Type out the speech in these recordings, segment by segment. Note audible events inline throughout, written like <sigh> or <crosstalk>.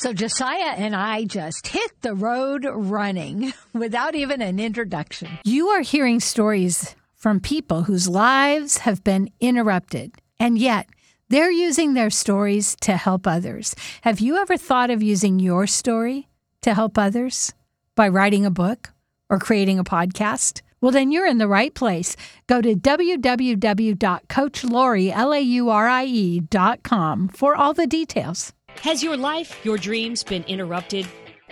So Jaysiah and I just hit the road running <laughs> without even an introduction. You are hearing stories from people whose lives have been interrupted, and yet they're using their stories to help others. Have you ever thought of using your story to help others by writing a book or creating a podcast? Well, then you're in the right place. Go to www.coachlaurie.com for all the details. Has your life, your dreams been interrupted?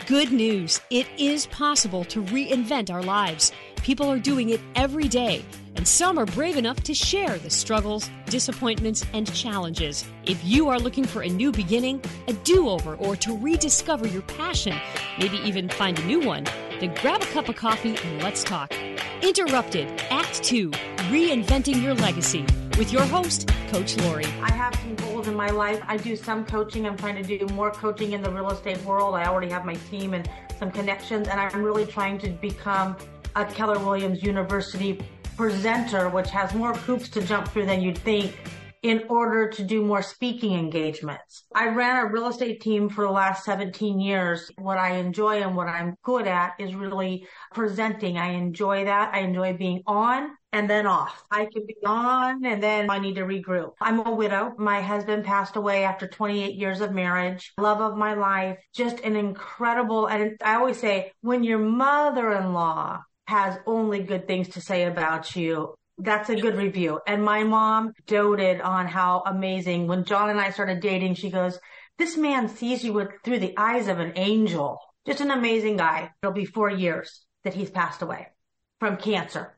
Good news. It is possible to reinvent our lives. People are doing it every day, and some are brave enough to share the struggles, disappointments, and challenges. If you are looking for a new beginning, a do over, or to rediscover your passion, maybe even find a new one, then grab a cup of coffee and let's talk. Interrupted, Act 2 Reinventing Your Legacy with your host, Coach Laurie. I have some goals in my life. I do some coaching. I'm trying to do more coaching in the real estate world. I already have my team and some connections, and I'm really trying to become a Keller Williams University presenter, which has more hoops to jump through than you'd think in order to do more speaking engagements. I ran a real estate team for the last 17 years. What I enjoy and what I'm good at is really presenting. I enjoy that. I enjoy being on and then off. I can be on and then I need to regroup. I'm a widow. My husband passed away after 28 years of marriage. Love of my life. Just an incredible, and I always say, when your mother-in-law has only good things to say about you, that's a good review. And my mom doted on how amazing when John and I started dating, she goes, this man sees you with, through the eyes of an angel. Just an amazing guy. It'll be four years that he's passed away from cancer.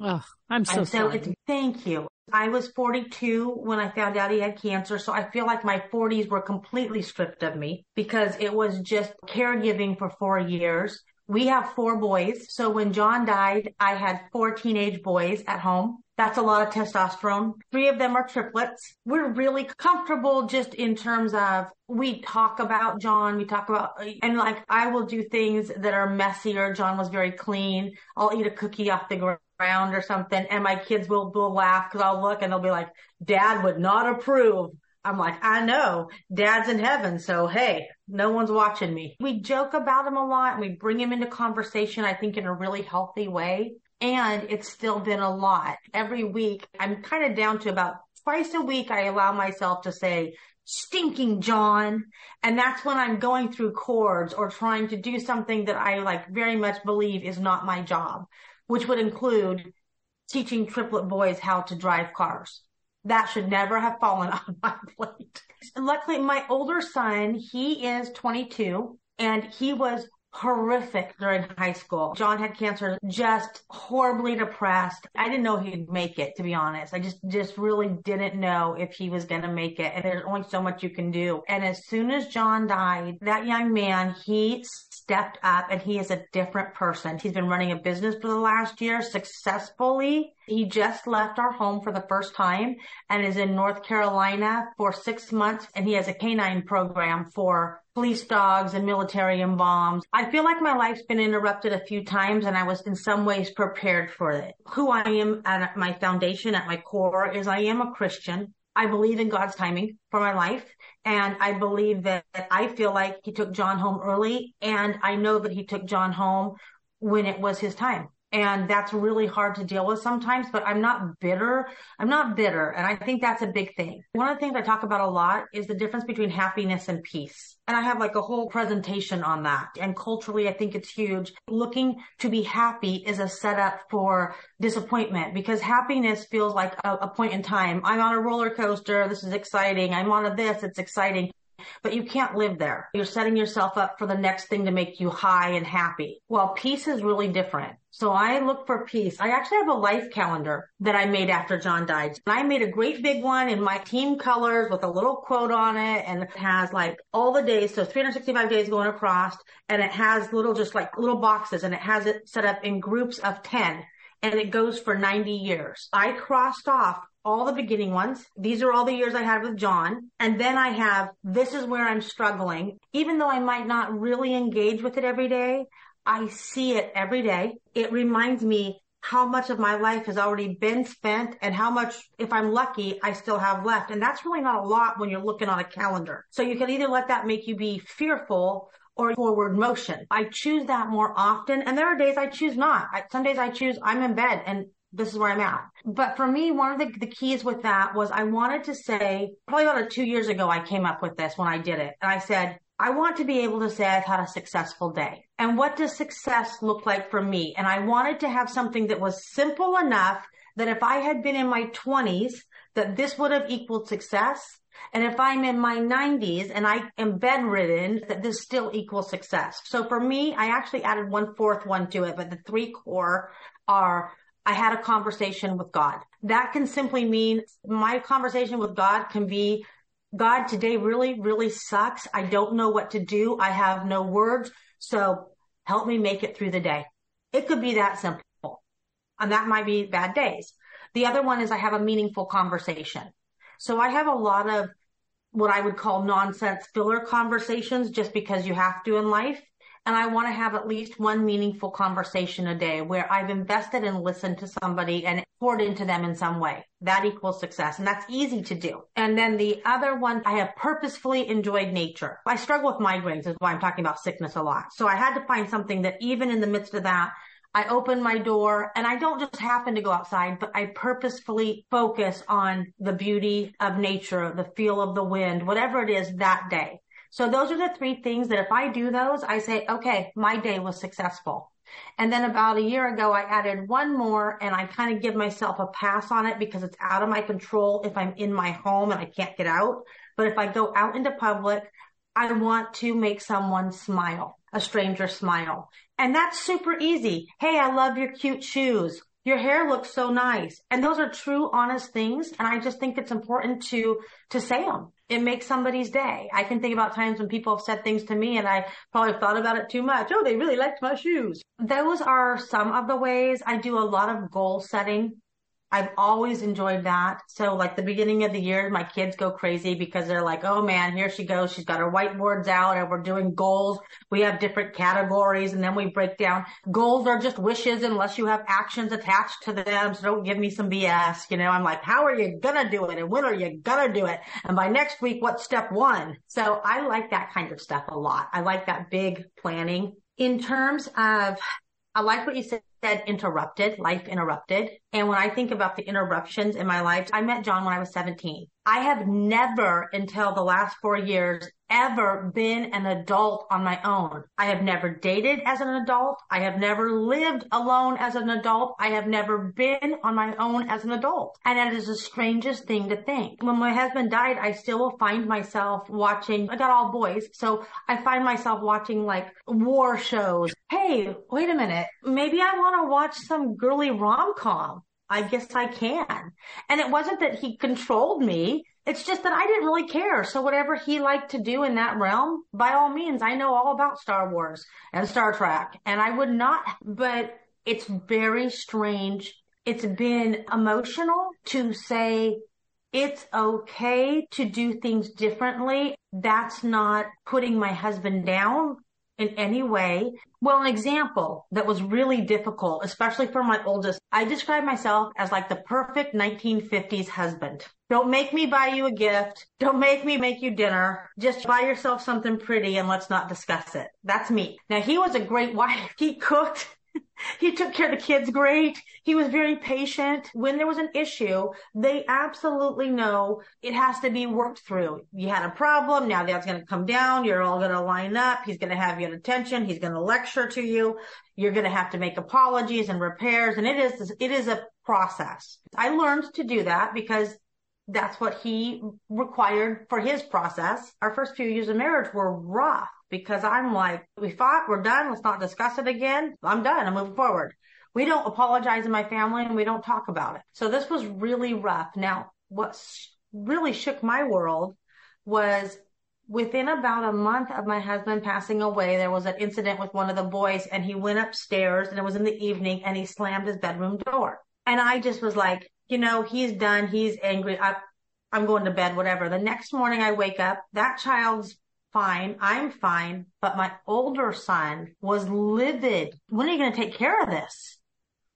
Oh, I'm so, and so sorry. It's, thank you. I was 42 when I found out he had cancer. So I feel like my 40s were completely stripped of me because it was just caregiving for four years. We have four boys. So when John died, I had four teenage boys at home. That's a lot of testosterone. Three of them are triplets. We're really comfortable just in terms of we talk about John. We talk about, and like I will do things that are messier. John was very clean. I'll eat a cookie off the ground around or something and my kids will, will laugh because I'll look and they'll be like, dad would not approve. I'm like, I know dad's in heaven. So hey, no one's watching me. We joke about him a lot and we bring him into conversation, I think in a really healthy way. And it's still been a lot. Every week, I'm kind of down to about twice a week. I allow myself to say, stinking John. And that's when I'm going through chords or trying to do something that I like very much believe is not my job which would include teaching triplet boys how to drive cars. That should never have fallen <laughs> on my plate. Luckily, my older son, he is 22 and he was horrific during high school. John had cancer, just horribly depressed. I didn't know he'd make it, to be honest. I just, just really didn't know if he was going to make it. And there's only so much you can do. And as soon as John died, that young man, he stepped up and he is a different person. He's been running a business for the last year successfully. He just left our home for the first time and is in North Carolina for six months and he has a canine program for police dogs and military and bombs. I feel like my life's been interrupted a few times and I was in some ways prepared for it. Who I am at my foundation, at my core is I am a Christian. I believe in God's timing for my life. And I believe that I feel like he took John home early. And I know that he took John home when it was his time. And that's really hard to deal with sometimes, but I'm not bitter. I'm not bitter. And I think that's a big thing. One of the things I talk about a lot is the difference between happiness and peace. And I have like a whole presentation on that. And culturally, I think it's huge. Looking to be happy is a setup for disappointment because happiness feels like a, a point in time. I'm on a roller coaster. This is exciting. I'm on a this. It's exciting but you can't live there. You're setting yourself up for the next thing to make you high and happy. Well, peace is really different. So I look for peace. I actually have a life calendar that I made after John died. And I made a great big one in my team colors with a little quote on it and it has like all the days. So 365 days going across and it has little, just like little boxes and it has it set up in groups of 10 and it goes for 90 years. I crossed off all the beginning ones. These are all the years I had with John. And then I have, this is where I'm struggling. Even though I might not really engage with it every day, I see it every day. It reminds me how much of my life has already been spent and how much, if I'm lucky, I still have left. And that's really not a lot when you're looking on a calendar. So you can either let that make you be fearful or forward motion. I choose that more often. And there are days I choose not. I, some days I choose I'm in bed and this is where I'm at. But for me, one of the, the keys with that was I wanted to say, probably about two years ago, I came up with this when I did it. And I said, I want to be able to say I've had a successful day. And what does success look like for me? And I wanted to have something that was simple enough that if I had been in my 20s, that this would have equaled success. And if I'm in my 90s and I am bedridden, that this still equals success. So for me, I actually added one fourth one to it, but the three core are I had a conversation with God. That can simply mean my conversation with God can be, God, today really, really sucks. I don't know what to do. I have no words. So help me make it through the day. It could be that simple. And that might be bad days. The other one is I have a meaningful conversation. So I have a lot of what I would call nonsense filler conversations just because you have to in life. And I want to have at least one meaningful conversation a day where I've invested and listened to somebody and poured into them in some way. That equals success. And that's easy to do. And then the other one, I have purposefully enjoyed nature. I struggle with migraines is why I'm talking about sickness a lot. So I had to find something that even in the midst of that, I open my door and I don't just happen to go outside, but I purposefully focus on the beauty of nature, the feel of the wind, whatever it is that day. So those are the three things that if I do those, I say, okay, my day was successful. And then about a year ago, I added one more and I kind of give myself a pass on it because it's out of my control if I'm in my home and I can't get out. But if I go out into public, I want to make someone smile, a stranger smile. And that's super easy. Hey, I love your cute shoes. Your hair looks so nice. And those are true, honest things. And I just think it's important to, to say them it makes somebody's day. I can think about times when people have said things to me and I probably thought about it too much. Oh, they really liked my shoes. Those are some of the ways I do a lot of goal setting I've always enjoyed that. So like the beginning of the year, my kids go crazy because they're like, Oh man, here she goes. She's got her whiteboards out and we're doing goals. We have different categories and then we break down goals are just wishes unless you have actions attached to them. So don't give me some BS. You know, I'm like, how are you going to do it? And when are you going to do it? And by next week, what's step one? So I like that kind of stuff a lot. I like that big planning in terms of I like what you said interrupted, life interrupted. And when I think about the interruptions in my life, I met John when I was 17. I have never until the last four years ever been an adult on my own. I have never dated as an adult. I have never lived alone as an adult. I have never been on my own as an adult. And that is the strangest thing to think. When my husband died, I still will find myself watching, I got all boys. So I find myself watching like war shows. Hey, wait a minute. Maybe I want to watch some girly rom-com. I guess I can. And it wasn't that he controlled me. It's just that I didn't really care. So whatever he liked to do in that realm, by all means, I know all about Star Wars and Star Trek and I would not, but it's very strange. It's been emotional to say it's okay to do things differently. That's not putting my husband down in any way. Well, an example that was really difficult, especially for my oldest, I describe myself as like the perfect 1950s husband. Don't make me buy you a gift. Don't make me make you dinner. Just buy yourself something pretty and let's not discuss it. That's me. Now he was a great <laughs> wife. He cooked <laughs> he took care of the kids great. He was very patient. When there was an issue, they absolutely know it has to be worked through. You had a problem. Now that's going to come down. You're all going to line up. He's going to have your attention. He's going to lecture to you. You're going to have to make apologies and repairs. And it is, it is a process. I learned to do that because that's what he required for his process. Our first few years of marriage were rough because I'm like, we fought, we're done, let's not discuss it again. I'm done, I'm moving forward. We don't apologize in my family and we don't talk about it. So this was really rough. Now, what really shook my world was within about a month of my husband passing away, there was an incident with one of the boys and he went upstairs and it was in the evening and he slammed his bedroom door. And I just was like, you know, he's done. He's angry. I, I'm going to bed, whatever. The next morning I wake up, that child's fine. I'm fine. But my older son was livid. When are you going to take care of this?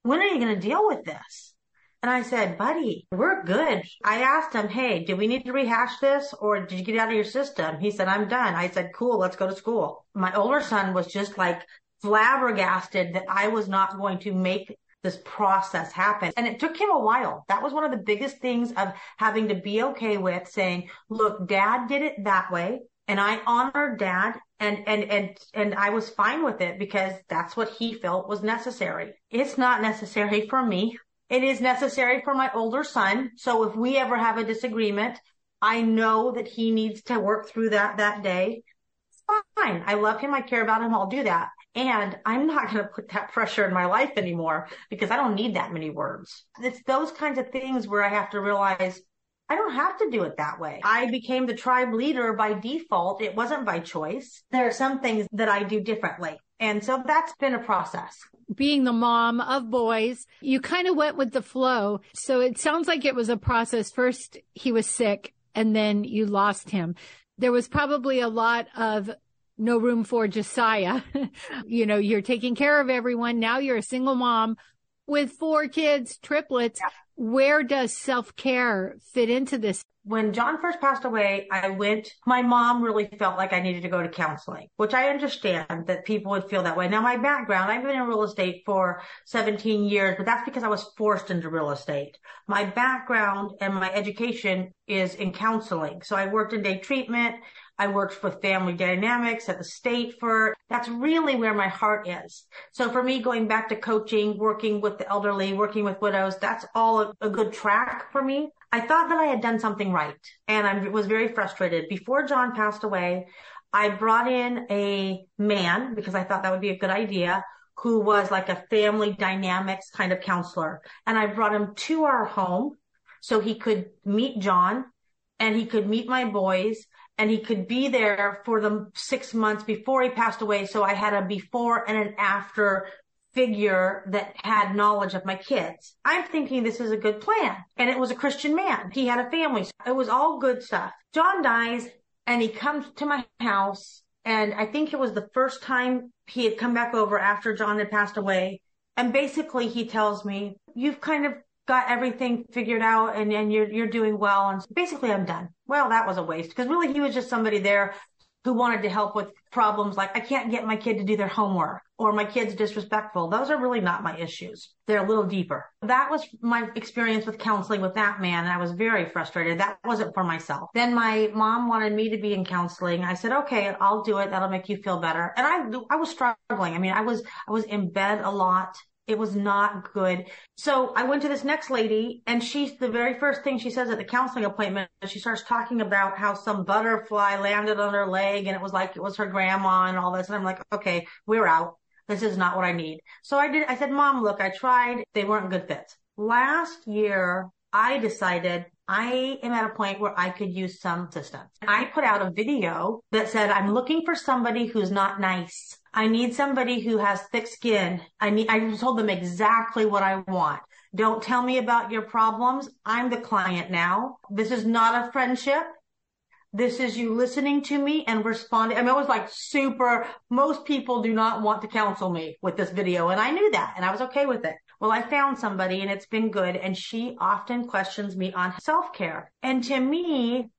when are you going to deal with this? And I said, buddy, we're good. I asked him, Hey, do we need to rehash this or did you get out of your system? He said, I'm done. I said, cool, let's go to school. My older son was just like flabbergasted that I was not going to make this process happen. And it took him a while. That was one of the biggest things of having to be okay with saying, look, dad did it that way. And I honored dad and, and, and, and I was fine with it because that's what he felt was necessary. It's not necessary for me. It is necessary for my older son. So if we ever have a disagreement, I know that he needs to work through that that day. It's fine. I love him. I care about him. I'll do that. And I'm not going to put that pressure in my life anymore because I don't need that many words. It's those kinds of things where I have to realize I don't have to do it that way. I became the tribe leader by default. It wasn't by choice. There are some things that I do differently. And so that's been a process being the mom of boys, you kind of went with the flow. So it sounds like it was a process. First, he was sick and then you lost him. There was probably a lot of no room for Jaysiah. <laughs> you know, you're taking care of everyone. Now you're a single mom with four kids, triplets. Yeah. Where does self care fit into this? when John first passed away, I went, my mom really felt like I needed to go to counseling, which I understand that people would feel that way. Now, my background, I've been in real estate for 17 years, but that's because I was forced into real estate. My background and my education is in counseling. So I worked in day treatment. I worked with family dynamics at the state for, that's really where my heart is. So for me, going back to coaching, working with the elderly, working with widows, that's all a, a good track for me. I thought that I had done something right and I was very frustrated. Before John passed away, I brought in a man because I thought that would be a good idea who was like a family dynamics kind of counselor. And I brought him to our home so he could meet John and he could meet my boys and he could be there for the six months before he passed away. So I had a before and an after figure that had knowledge of my kids. I'm thinking this is a good plan. And it was a Christian man. He had a family. It was all good stuff. John dies and he comes to my house. And I think it was the first time he had come back over after John had passed away. And basically he tells me, you've kind of got everything figured out and, and you're, you're doing well. And basically I'm done. Well, that was a waste because really he was just somebody there who wanted to help with problems like I can't get my kid to do their homework or my kid's disrespectful. Those are really not my issues. They're a little deeper. That was my experience with counseling with that man. And I was very frustrated. That wasn't for myself. Then my mom wanted me to be in counseling. I said, okay, I'll do it. That'll make you feel better. And I, I was struggling. I mean, I was, I was in bed a lot. It was not good. So I went to this next lady and she's the very first thing she says at the counseling appointment, she starts talking about how some butterfly landed on her leg and it was like it was her grandma and all this. And I'm like, okay, we're out. This is not what I need. So I did, I said, mom, look, I tried. They weren't good fits. Last year, I decided I am at a point where I could use some assistance. I put out a video that said, I'm looking for somebody who's not nice. I need somebody who has thick skin. I need, I told them exactly what I want. Don't tell me about your problems. I'm the client now. This is not a friendship. This is you listening to me and responding. I mean, it was like super, most people do not want to counsel me with this video. And I knew that and I was okay with it. Well, I found somebody and it's been good. And she often questions me on self care. And to me,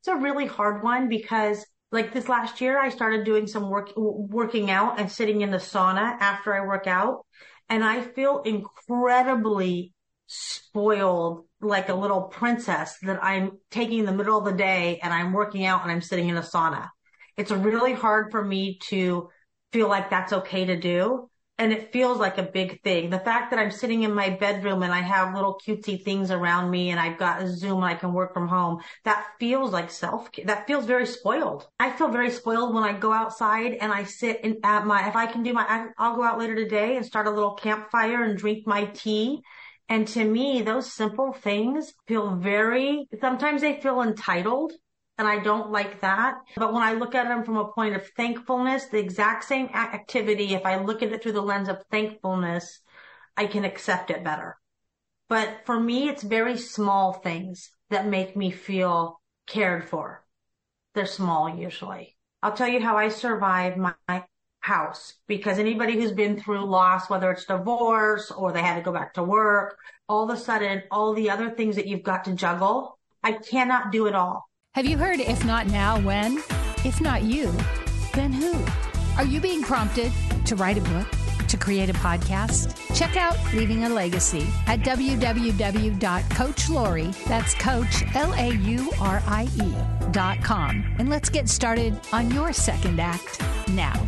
it's a really hard one because like this last year, I started doing some work, working out and sitting in the sauna after I work out. And I feel incredibly spoiled like a little princess that I'm taking the middle of the day and I'm working out and I'm sitting in a sauna. It's really hard for me to feel like that's okay to do and it feels like a big thing. The fact that I'm sitting in my bedroom and I have little cutesy things around me and I've got a Zoom and I can work from home, that feels like self That feels very spoiled. I feel very spoiled when I go outside and I sit in at my, if I can do my, I'll go out later today and start a little campfire and drink my tea. And to me, those simple things feel very, sometimes they feel entitled and I don't like that. But when I look at them from a point of thankfulness, the exact same activity, if I look at it through the lens of thankfulness, I can accept it better. But for me, it's very small things that make me feel cared for. They're small usually. I'll tell you how I survive my house because anybody who's been through loss, whether it's divorce or they had to go back to work, all of a sudden, all the other things that you've got to juggle, I cannot do it all. Have you heard if not now, when? If not you, then who? Are you being prompted to write a book? To create a podcast? Check out Leaving a Legacy at www.coachlaurie, that's coach, L-A-U-R-I-E, dot com. And let's get started on your second act now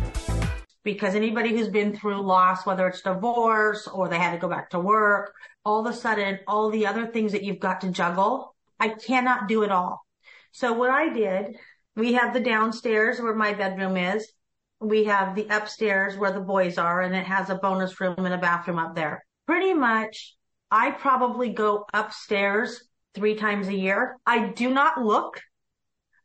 because anybody who's been through loss, whether it's divorce or they had to go back to work, all of a sudden, all the other things that you've got to juggle, I cannot do it all. So what I did, we have the downstairs where my bedroom is. We have the upstairs where the boys are and it has a bonus room and a bathroom up there. Pretty much, I probably go upstairs three times a year. I do not look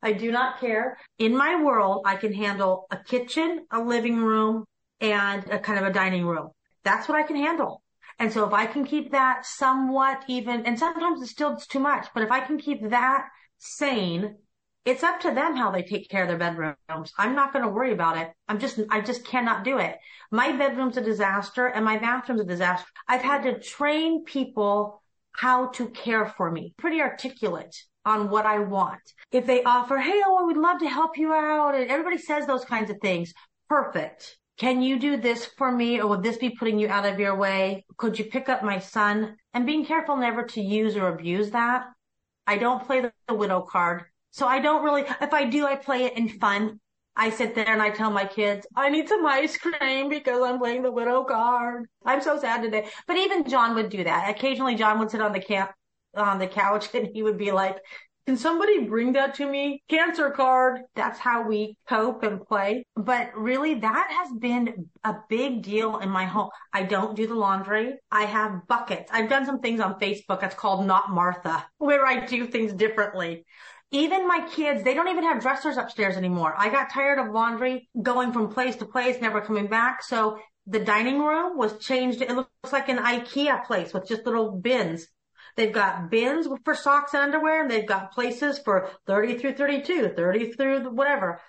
I do not care. In my world, I can handle a kitchen, a living room, and a kind of a dining room. That's what I can handle. And so if I can keep that somewhat even, and sometimes it's still too much, but if I can keep that sane, it's up to them how they take care of their bedrooms. I'm not going to worry about it. I'm just, I just cannot do it. My bedroom's a disaster and my bathroom's a disaster. I've had to train people how to care for me. Pretty articulate on what I want. If they offer, hey, oh, would love to help you out, and everybody says those kinds of things, perfect. Can you do this for me, or would this be putting you out of your way? Could you pick up my son? And being careful never to use or abuse that. I don't play the, the widow card. So I don't really, if I do, I play it in fun. I sit there and I tell my kids, I need some ice cream because I'm playing the widow card. I'm so sad today. But even John would do that. Occasionally John would sit on the camp on the couch <laughs> and he would be like, can somebody bring that to me? Cancer card. That's how we cope and play. But really that has been a big deal in my home. I don't do the laundry. I have buckets. I've done some things on Facebook. That's called Not Martha, where I do things differently. Even my kids, they don't even have dressers upstairs anymore. I got tired of laundry going from place to place, never coming back. So the dining room was changed. It looks like an IKEA place with just little bins. They've got bins for socks and underwear and they've got places for 30 through 32, 30 through whatever,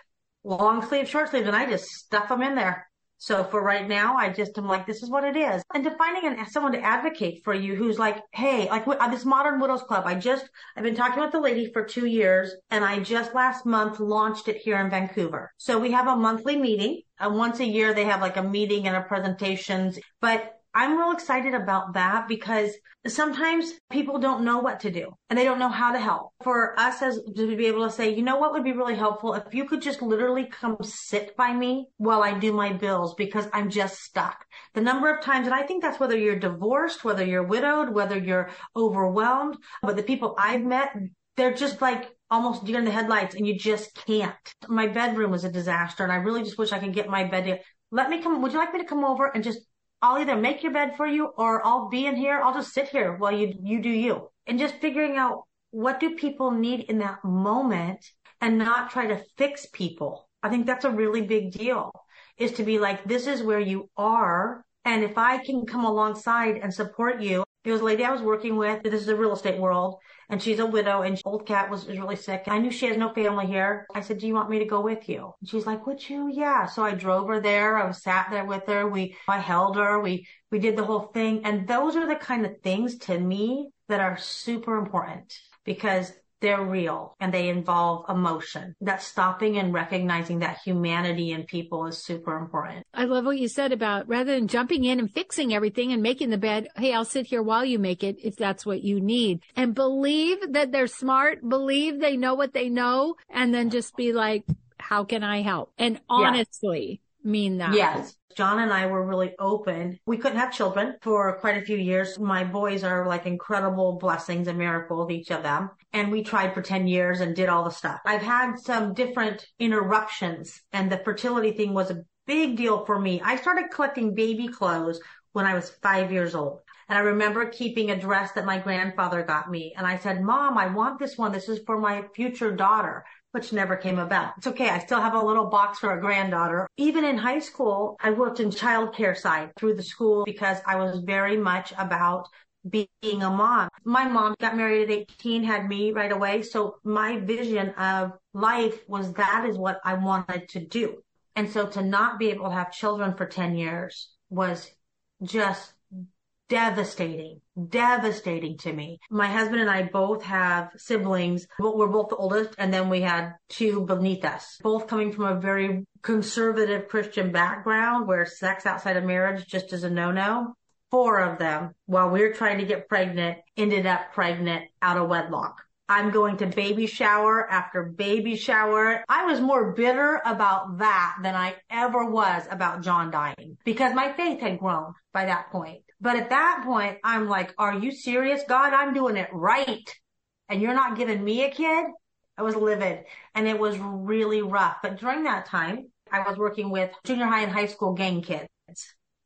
long sleeve, short sleeve. And I just stuff them in there. So for right now, I just am like, this is what it is. And to finding an, someone to advocate for you who's like, hey, like uh, this Modern Widows Club, I just, I've been talking with the lady for two years and I just last month launched it here in Vancouver. So we have a monthly meeting. and once a year, they have like a meeting and a presentations, but I'm real excited about that because sometimes people don't know what to do and they don't know how to help. For us as to be able to say, you know what would be really helpful if you could just literally come sit by me while I do my bills because I'm just stuck. The number of times, and I think that's whether you're divorced, whether you're widowed, whether you're overwhelmed, but the people I've met, they're just like almost deer in the headlights and you just can't. My bedroom was a disaster and I really just wish I could get my bed in. Let me come. Would you like me to come over and just I'll either make your bed for you or I'll be in here. I'll just sit here while you, you do you. And just figuring out what do people need in that moment and not try to fix people. I think that's a really big deal is to be like, this is where you are. And if I can come alongside and support you, was a lady I was working with. This is the real estate world and she's a widow and old cat was, was really sick. I knew she has no family here. I said, do you want me to go with you? And she's like, would you? Yeah. So I drove her there. I was sat there with her. We, I held her. We, we did the whole thing. And those are the kind of things to me that are super important because they're real and they involve emotion. That stopping and recognizing that humanity in people is super important. I love what you said about rather than jumping in and fixing everything and making the bed, hey, I'll sit here while you make it if that's what you need. And believe that they're smart, believe they know what they know, and then just be like, how can I help? And honestly yeah. Mean that. Yes. John and I were really open. We couldn't have children for quite a few years. My boys are like incredible blessings and miracles, each of them. And we tried for 10 years and did all the stuff. I've had some different interruptions and the fertility thing was a big deal for me. I started collecting baby clothes when I was five years old. And I remember keeping a dress that my grandfather got me. And I said, mom, I want this one. This is for my future daughter which never came about. It's okay. I still have a little box for a granddaughter. Even in high school, I worked in childcare side through the school because I was very much about being a mom. My mom got married at 18, had me right away. So my vision of life was that is what I wanted to do. And so to not be able to have children for 10 years was just devastating, devastating to me. My husband and I both have siblings, we're both the oldest. And then we had two beneath us, both coming from a very conservative Christian background where sex outside of marriage just is a no-no. Four of them, while we were trying to get pregnant, ended up pregnant out of wedlock. I'm going to baby shower after baby shower. I was more bitter about that than I ever was about John dying because my faith had grown by that point. But at that point, I'm like, are you serious? God, I'm doing it right. And you're not giving me a kid? I was livid and it was really rough. But during that time, I was working with junior high and high school gang kids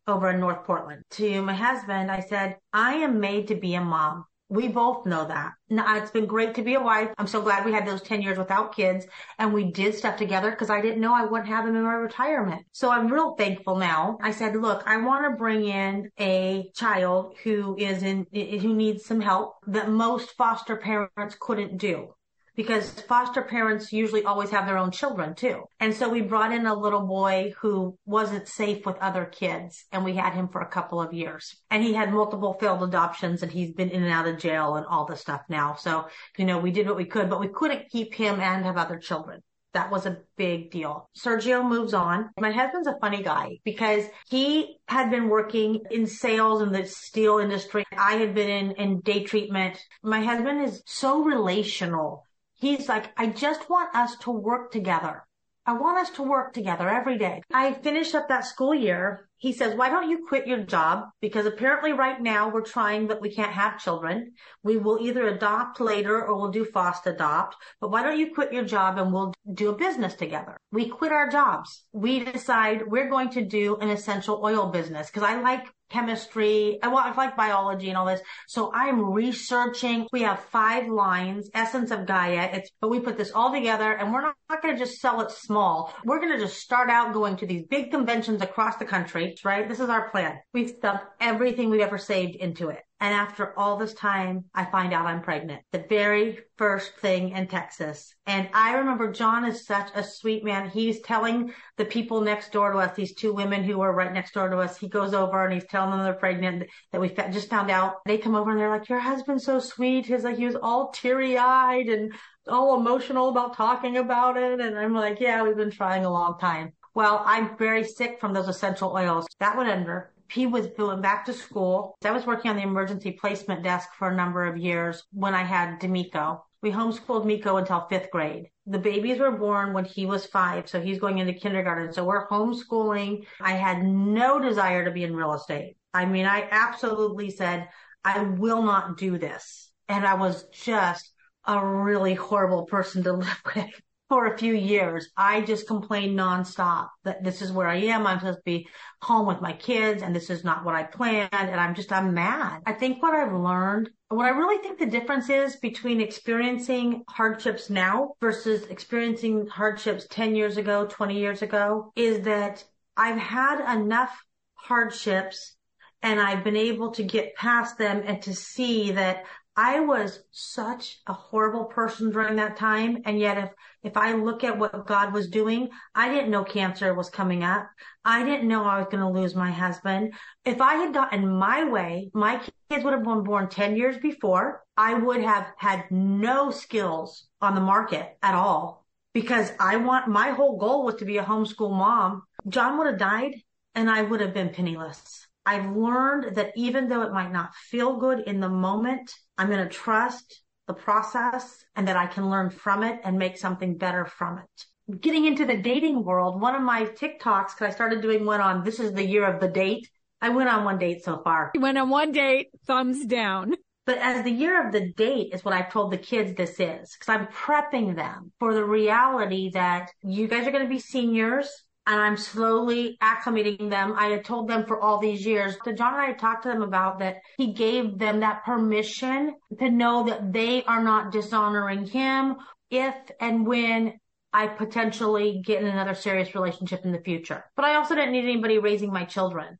over in North Portland. To my husband, I said, I am made to be a mom. We both know that. Now, it's been great to be a wife. I'm so glad we had those 10 years without kids and we did stuff together because I didn't know I wouldn't have them in my retirement. So I'm real thankful now. I said, look, I want to bring in a child who is in, who needs some help that most foster parents couldn't do because foster parents usually always have their own children too. And so we brought in a little boy who wasn't safe with other kids and we had him for a couple of years and he had multiple failed adoptions and he's been in and out of jail and all this stuff now. So, you know, we did what we could, but we couldn't keep him and have other children. That was a big deal. Sergio moves on. My husband's a funny guy because he had been working in sales in the steel industry. I had been in, in day treatment. My husband is so relational He's like, I just want us to work together. I want us to work together every day. I finished up that school year. He says, why don't you quit your job? Because apparently right now we're trying, but we can't have children. We will either adopt later or we'll do foster adopt. But why don't you quit your job and we'll do a business together? We quit our jobs. We decide we're going to do an essential oil business because I like chemistry. I, I like biology and all this. So I'm researching. We have five lines, Essence of Gaia. It's, but we put this all together and we're not, not going to just sell it small. We're going to just start out going to these big conventions across the country, right? This is our plan. We've stuffed everything we've ever saved into it. And after all this time, I find out I'm pregnant. The very first thing in Texas. And I remember John is such a sweet man. He's telling the people next door to us, these two women who were right next door to us, he goes over and he's telling them they're pregnant that we just found out. They come over and they're like, your husband's so sweet. He's like, he was all teary eyed and all emotional about talking about it. And I'm like, yeah, we've been trying a long time. Well, I'm very sick from those essential oils. That went under he was going back to school. I was working on the emergency placement desk for a number of years when I had D'Amico. We homeschooled Miko until fifth grade. The babies were born when he was five, so he's going into kindergarten. So we're homeschooling. I had no desire to be in real estate. I mean, I absolutely said, I will not do this. And I was just a really horrible person to <laughs> live with for a few years, I just complained nonstop that this is where I am. I'm supposed to be home with my kids and this is not what I planned. And I'm just, I'm mad. I think what I've learned, what I really think the difference is between experiencing hardships now versus experiencing hardships 10 years ago, 20 years ago is that I've had enough hardships and I've been able to get past them and to see that I was such a horrible person during that time. And yet if, if I look at what God was doing, I didn't know cancer was coming up. I didn't know I was going to lose my husband. If I had gotten my way, my kids would have been born 10 years before. I would have had no skills on the market at all because I want, my whole goal was to be a homeschool mom. John would have died and I would have been penniless. I've learned that even though it might not feel good in the moment, I'm going to trust the process and that I can learn from it and make something better from it. Getting into the dating world, one of my TikToks, cause I started doing one on this is the year of the date. I went on one date so far. You went on one date, thumbs down. But as the year of the date is what I've told the kids this is, because I'm prepping them for the reality that you guys are going to be seniors and I'm slowly acclimating them. I had told them for all these years that John and I talked to them about that he gave them that permission to know that they are not dishonoring him if and when I potentially get in another serious relationship in the future. But I also didn't need anybody raising my children.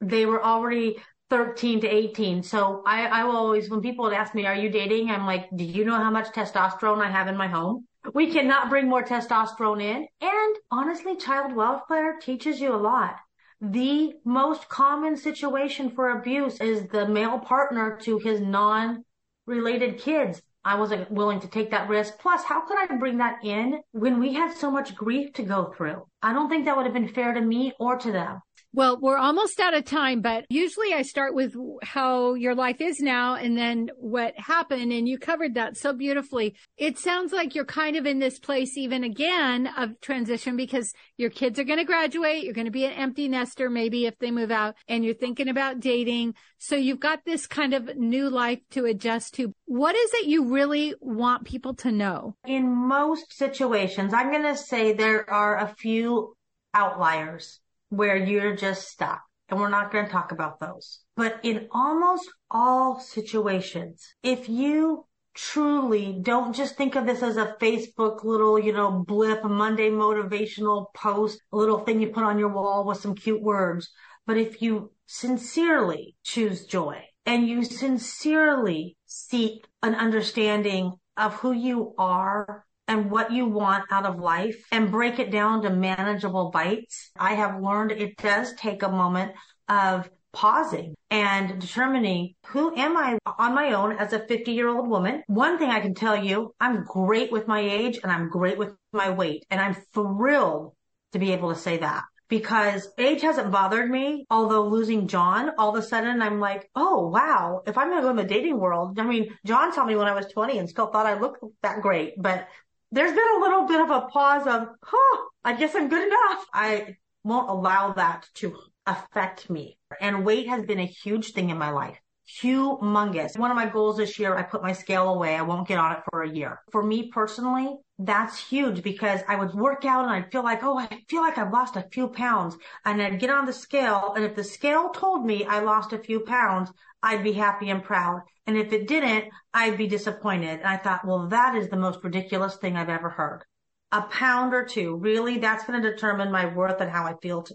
They were already 13 to 18. So I, I will always, when people would ask me, are you dating? I'm like, do you know how much testosterone I have in my home? We cannot bring more testosterone in. And honestly, child welfare teaches you a lot. The most common situation for abuse is the male partner to his non related kids. I wasn't willing to take that risk. Plus, how could I bring that in when we had so much grief to go through? I don't think that would have been fair to me or to them. Well, we're almost out of time, but usually I start with how your life is now and then what happened. And you covered that so beautifully. It sounds like you're kind of in this place even again of transition because your kids are going to graduate. You're going to be an empty nester, maybe if they move out and you're thinking about dating. So you've got this kind of new life to adjust to. What is it you really want people to know? In most situations, I'm going to say there are a few outliers where you're just stuck. And we're not going to talk about those. But in almost all situations, if you truly don't just think of this as a Facebook little, you know, blip, Monday motivational post, a little thing you put on your wall with some cute words. But if you sincerely choose joy and you sincerely seek an understanding of who you are and what you want out of life and break it down to manageable bites. I have learned it does take a moment of pausing and determining who am I on my own as a 50 year old woman. One thing I can tell you, I'm great with my age and I'm great with my weight and I'm thrilled to be able to say that because age hasn't bothered me. Although losing John, all of a sudden I'm like, oh wow, if I'm going to go in the dating world, I mean, John saw me when I was 20 and still thought I looked that great, but there's been a little bit of a pause of, huh, I guess I'm good enough. I won't allow that to affect me. And weight has been a huge thing in my life. Humongous. One of my goals this year, I put my scale away. I won't get on it for a year. For me personally, that's huge because I would work out and I'd feel like, oh, I feel like I've lost a few pounds. And I'd get on the scale. And if the scale told me I lost a few pounds, I'd be happy and proud. And if it didn't, I'd be disappointed. And I thought, well, that is the most ridiculous thing I've ever heard. A pound or two, really? That's going to determine my worth and how I feel. To...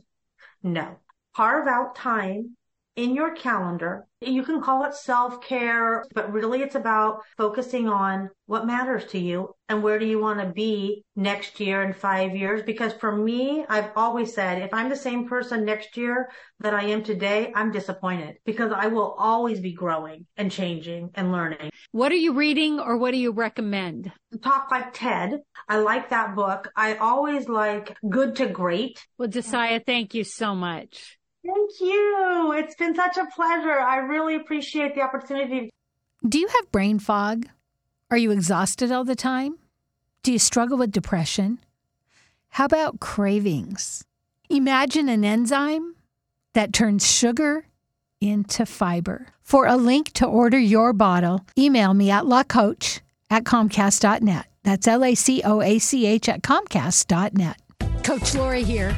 No. Carve out time in your calendar. You can call it self care, but really it's about focusing on what matters to you and where do you want to be next year and five years? Because for me, I've always said if I'm the same person next year that I am today, I'm disappointed because I will always be growing and changing and learning. What are you reading or what do you recommend? Talk like Ted. I like that book. I always like Good to Great. Well, Jaysiah, thank you so much. Thank you. It's been such a pleasure. I really appreciate the opportunity. Do you have brain fog? Are you exhausted all the time? Do you struggle with depression? How about cravings? Imagine an enzyme that turns sugar into fiber. For a link to order your bottle, email me at lacoach at comcast.net. That's L A C O A C H at comcast.net. Coach Laurie here.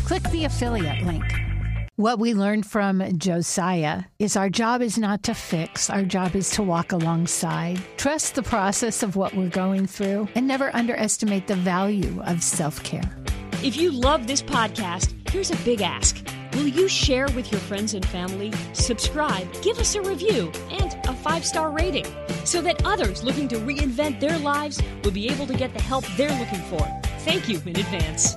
click the affiliate link. What we learned from Jaysiah is our job is not to fix, our job is to walk alongside. Trust the process of what we're going through and never underestimate the value of self care. If you love this podcast, here's a big ask. Will you share with your friends and family, subscribe, give us a review, and a five star rating so that others looking to reinvent their lives will be able to get the help they're looking for? Thank you in advance.